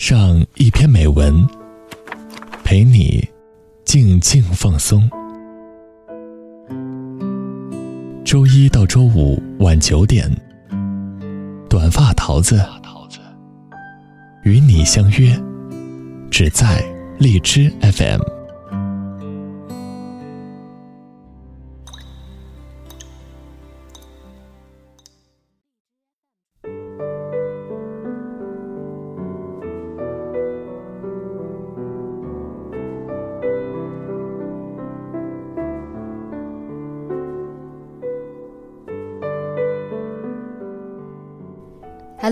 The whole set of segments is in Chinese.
上一篇美文，陪你静静放松。周一到周五晚九点，短发桃子与你相约，只在荔枝 FM。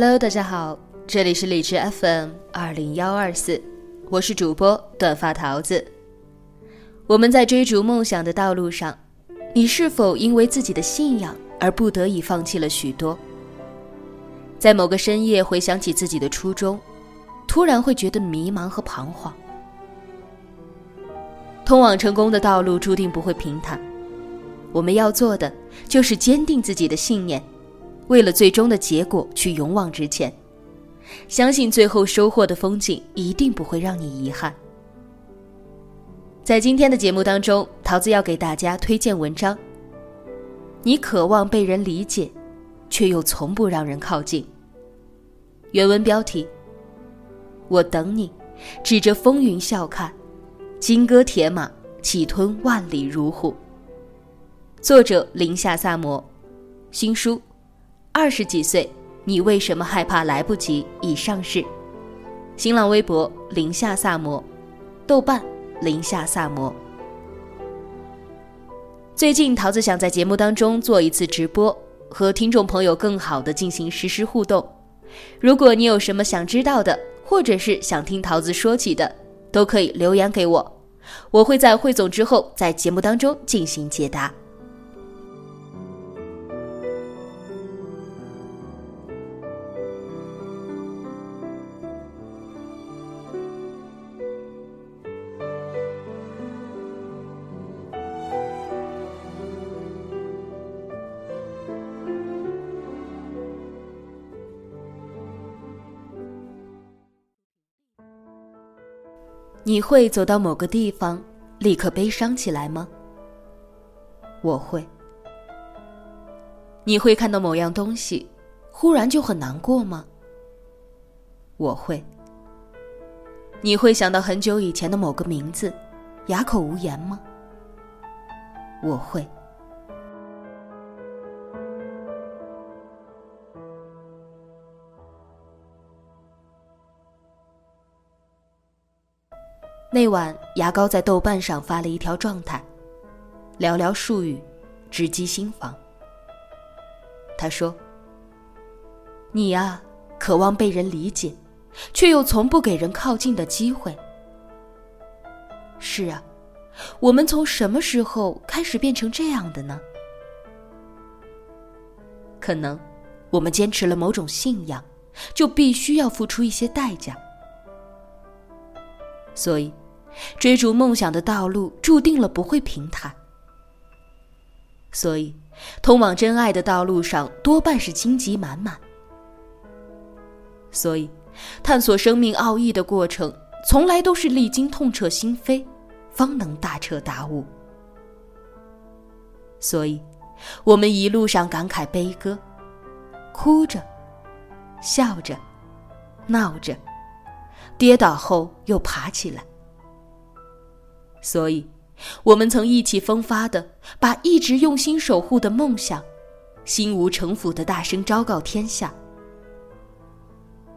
Hello，大家好，这里是荔枝 FM 二零幺二四，我是主播短发桃子。我们在追逐梦想的道路上，你是否因为自己的信仰而不得已放弃了许多？在某个深夜回想起自己的初衷，突然会觉得迷茫和彷徨。通往成功的道路注定不会平坦，我们要做的就是坚定自己的信念。为了最终的结果去勇往直前，相信最后收获的风景一定不会让你遗憾。在今天的节目当中，桃子要给大家推荐文章。你渴望被人理解，却又从不让人靠近。原文标题：我等你，指着风云笑看，金戈铁马，气吞万里如虎。作者：林夏萨摩，新书。二十几岁，你为什么害怕来不及？已上市。新浪微博：零下萨摩，豆瓣：零下萨摩。最近，桃子想在节目当中做一次直播，和听众朋友更好的进行实时互动。如果你有什么想知道的，或者是想听桃子说起的，都可以留言给我，我会在汇总之后在节目当中进行解答。你会走到某个地方，立刻悲伤起来吗？我会。你会看到某样东西，忽然就很难过吗？我会。你会想到很久以前的某个名字，哑口无言吗？我会。那晚，牙膏在豆瓣上发了一条状态，寥寥数语，直击心房。他说：“你呀，渴望被人理解，却又从不给人靠近的机会。是啊，我们从什么时候开始变成这样的呢？可能，我们坚持了某种信仰，就必须要付出一些代价。”所以，追逐梦想的道路注定了不会平坦。所以，通往真爱的道路上多半是荆棘满满。所以，探索生命奥义的过程从来都是历经痛彻心扉，方能大彻大悟。所以，我们一路上感慨悲歌，哭着，笑着，闹着。跌倒后又爬起来，所以，我们曾意气风发的把一直用心守护的梦想，心无城府的大声昭告天下。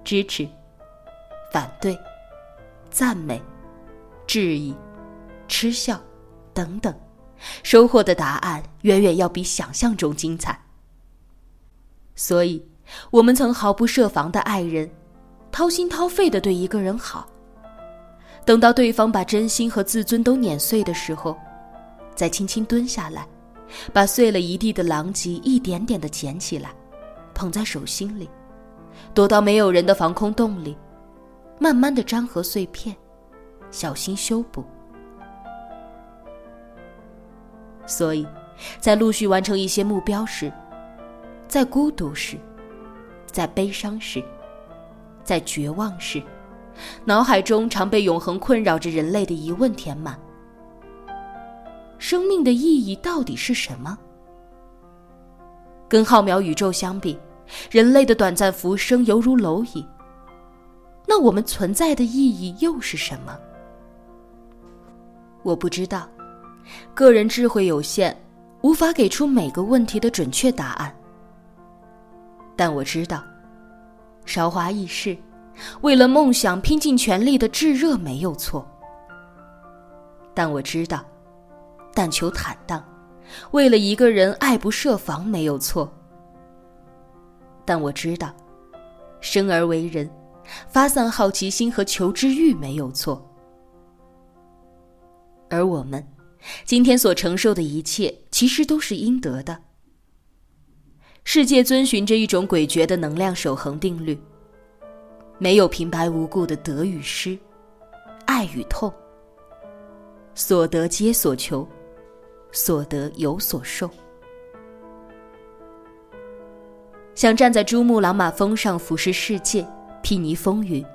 支持、反对、赞美、质疑、嗤笑等等，收获的答案远远要比想象中精彩。所以，我们曾毫不设防的爱人。掏心掏肺的对一个人好，等到对方把真心和自尊都碾碎的时候，再轻轻蹲下来，把碎了一地的狼藉一点点的捡起来，捧在手心里，躲到没有人的防空洞里，慢慢的粘合碎片，小心修补。所以，在陆续完成一些目标时，在孤独时，在悲伤时。在绝望时，脑海中常被永恒困扰着人类的疑问填满：生命的意义到底是什么？跟浩渺宇宙相比，人类的短暂浮生犹如蝼蚁。那我们存在的意义又是什么？我不知道，个人智慧有限，无法给出每个问题的准确答案。但我知道，韶华易逝，为了梦想拼尽全力的炙热没有错。但我知道，但求坦荡。为了一个人爱不设防没有错，但我知道，生而为人，发散好奇心和求知欲没有错。而我们今天所承受的一切，其实都是应得的。世界遵循着一种诡谲的能量守恒定律，没有平白无故的得与失，爱与痛，所得皆所求。所得有所受，想站在珠穆朗玛峰上俯视世界、睥睨风云，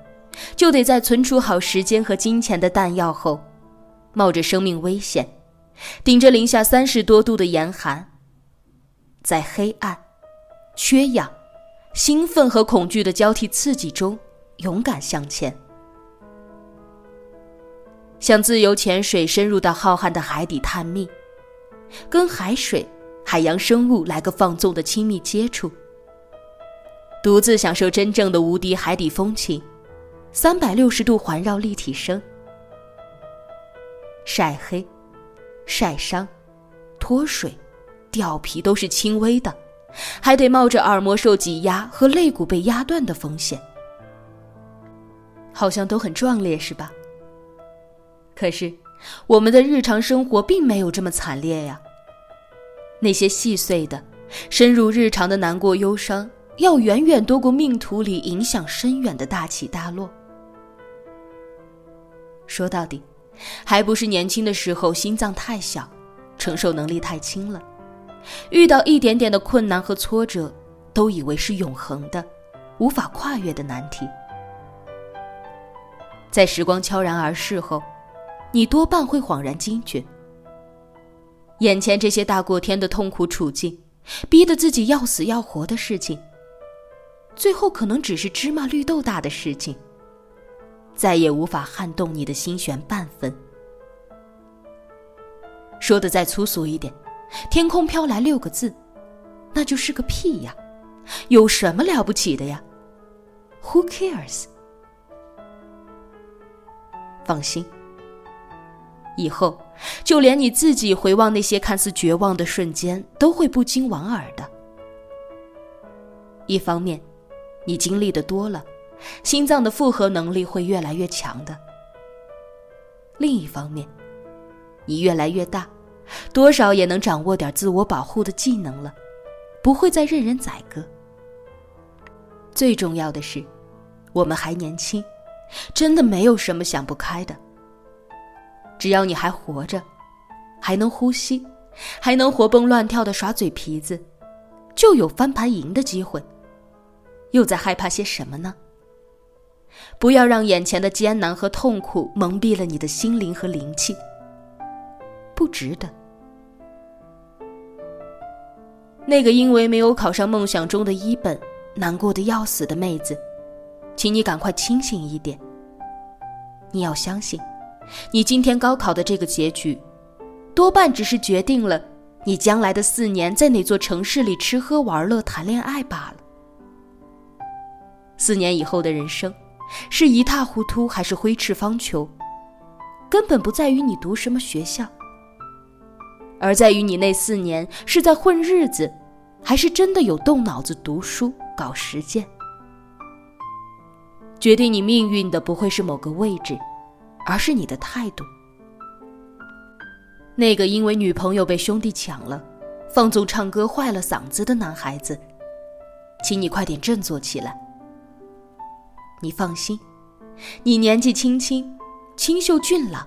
就得在存储好时间和金钱的弹药后，冒着生命危险，顶着零下三十多度的严寒，在黑暗、缺氧、兴奋和恐惧的交替刺激中，勇敢向前，像自由潜水深入到浩瀚的海底探秘。跟海水、海洋生物来个放纵的亲密接触，独自享受真正的无敌海底风情，三百六十度环绕立体声，晒黑、晒伤、脱水、掉皮都是轻微的，还得冒着耳膜受挤压和肋骨被压断的风险，好像都很壮烈，是吧？可是。我们的日常生活并没有这么惨烈呀。那些细碎的、深入日常的难过、忧伤，要远远多过命途里影响深远的大起大落。说到底，还不是年轻的时候心脏太小，承受能力太轻了，遇到一点点的困难和挫折，都以为是永恒的、无法跨越的难题。在时光悄然而逝后。你多半会恍然惊觉，眼前这些大过天的痛苦处境，逼得自己要死要活的事情，最后可能只是芝麻绿豆大的事情，再也无法撼动你的心弦半分。说的再粗俗一点，天空飘来六个字，那就是个屁呀！有什么了不起的呀？Who cares？放心。以后，就连你自己回望那些看似绝望的瞬间，都会不禁莞尔的。一方面，你经历的多了，心脏的负荷能力会越来越强的；另一方面，你越来越大，多少也能掌握点自我保护的技能了，不会再任人宰割。最重要的是，我们还年轻，真的没有什么想不开的。只要你还活着，还能呼吸，还能活蹦乱跳的耍嘴皮子，就有翻盘赢的机会。又在害怕些什么呢？不要让眼前的艰难和痛苦蒙蔽了你的心灵和灵气。不值得。那个因为没有考上梦想中的一本，难过的要死的妹子，请你赶快清醒一点。你要相信。你今天高考的这个结局，多半只是决定了你将来的四年在哪座城市里吃喝玩乐、谈恋爱罢了。四年以后的人生，是一塌糊涂还是挥斥方遒，根本不在于你读什么学校，而在于你那四年是在混日子，还是真的有动脑子读书、搞实践。决定你命运的不会是某个位置。而是你的态度。那个因为女朋友被兄弟抢了，放纵唱歌坏了嗓子的男孩子，请你快点振作起来。你放心，你年纪轻轻，清秀俊朗，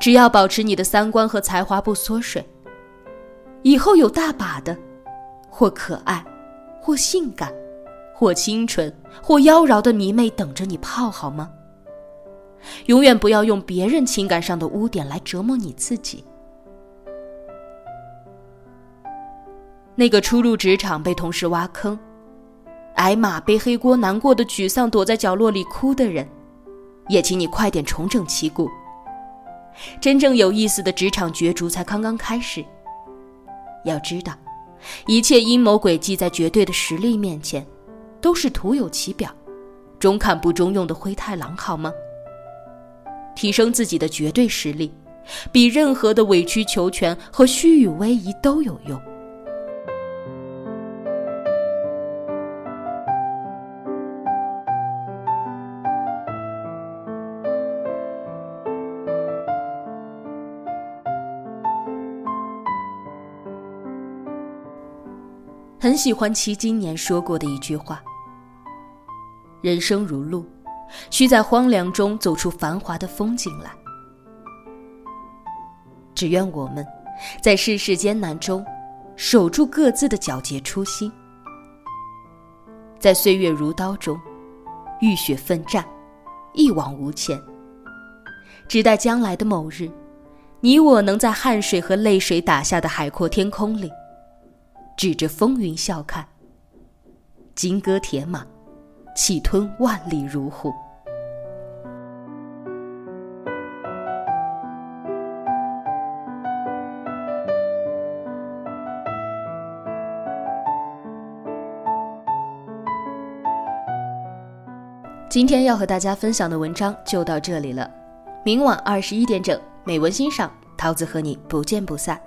只要保持你的三观和才华不缩水，以后有大把的，或可爱，或性感，或清纯，或妖娆的迷妹等着你泡，好吗？永远不要用别人情感上的污点来折磨你自己。那个初入职场被同事挖坑、挨骂、背黑锅、难过的沮丧、躲在角落里哭的人，也请你快点重整旗鼓。真正有意思的职场角逐才刚刚开始。要知道，一切阴谋诡计在绝对的实力面前，都是徒有其表、中看不中用的灰太狼，好吗？提升自己的绝对实力，比任何的委曲求全和虚与委蛇都有用。很喜欢其今年说过的一句话：“人生如路，需在荒凉中走出繁华的风景来。”只愿我们，在世事艰难中，守住各自的皎洁初心，在岁月如刀中，浴血奋战，一往无前。只待将来的某日，你我能在汗水和泪水打下的海阔天空里。指着风云笑看，金戈铁马，气吞万里如虎。今天要和大家分享的文章就到这里了，明晚二十一点整，美文欣赏，桃子和你不见不散。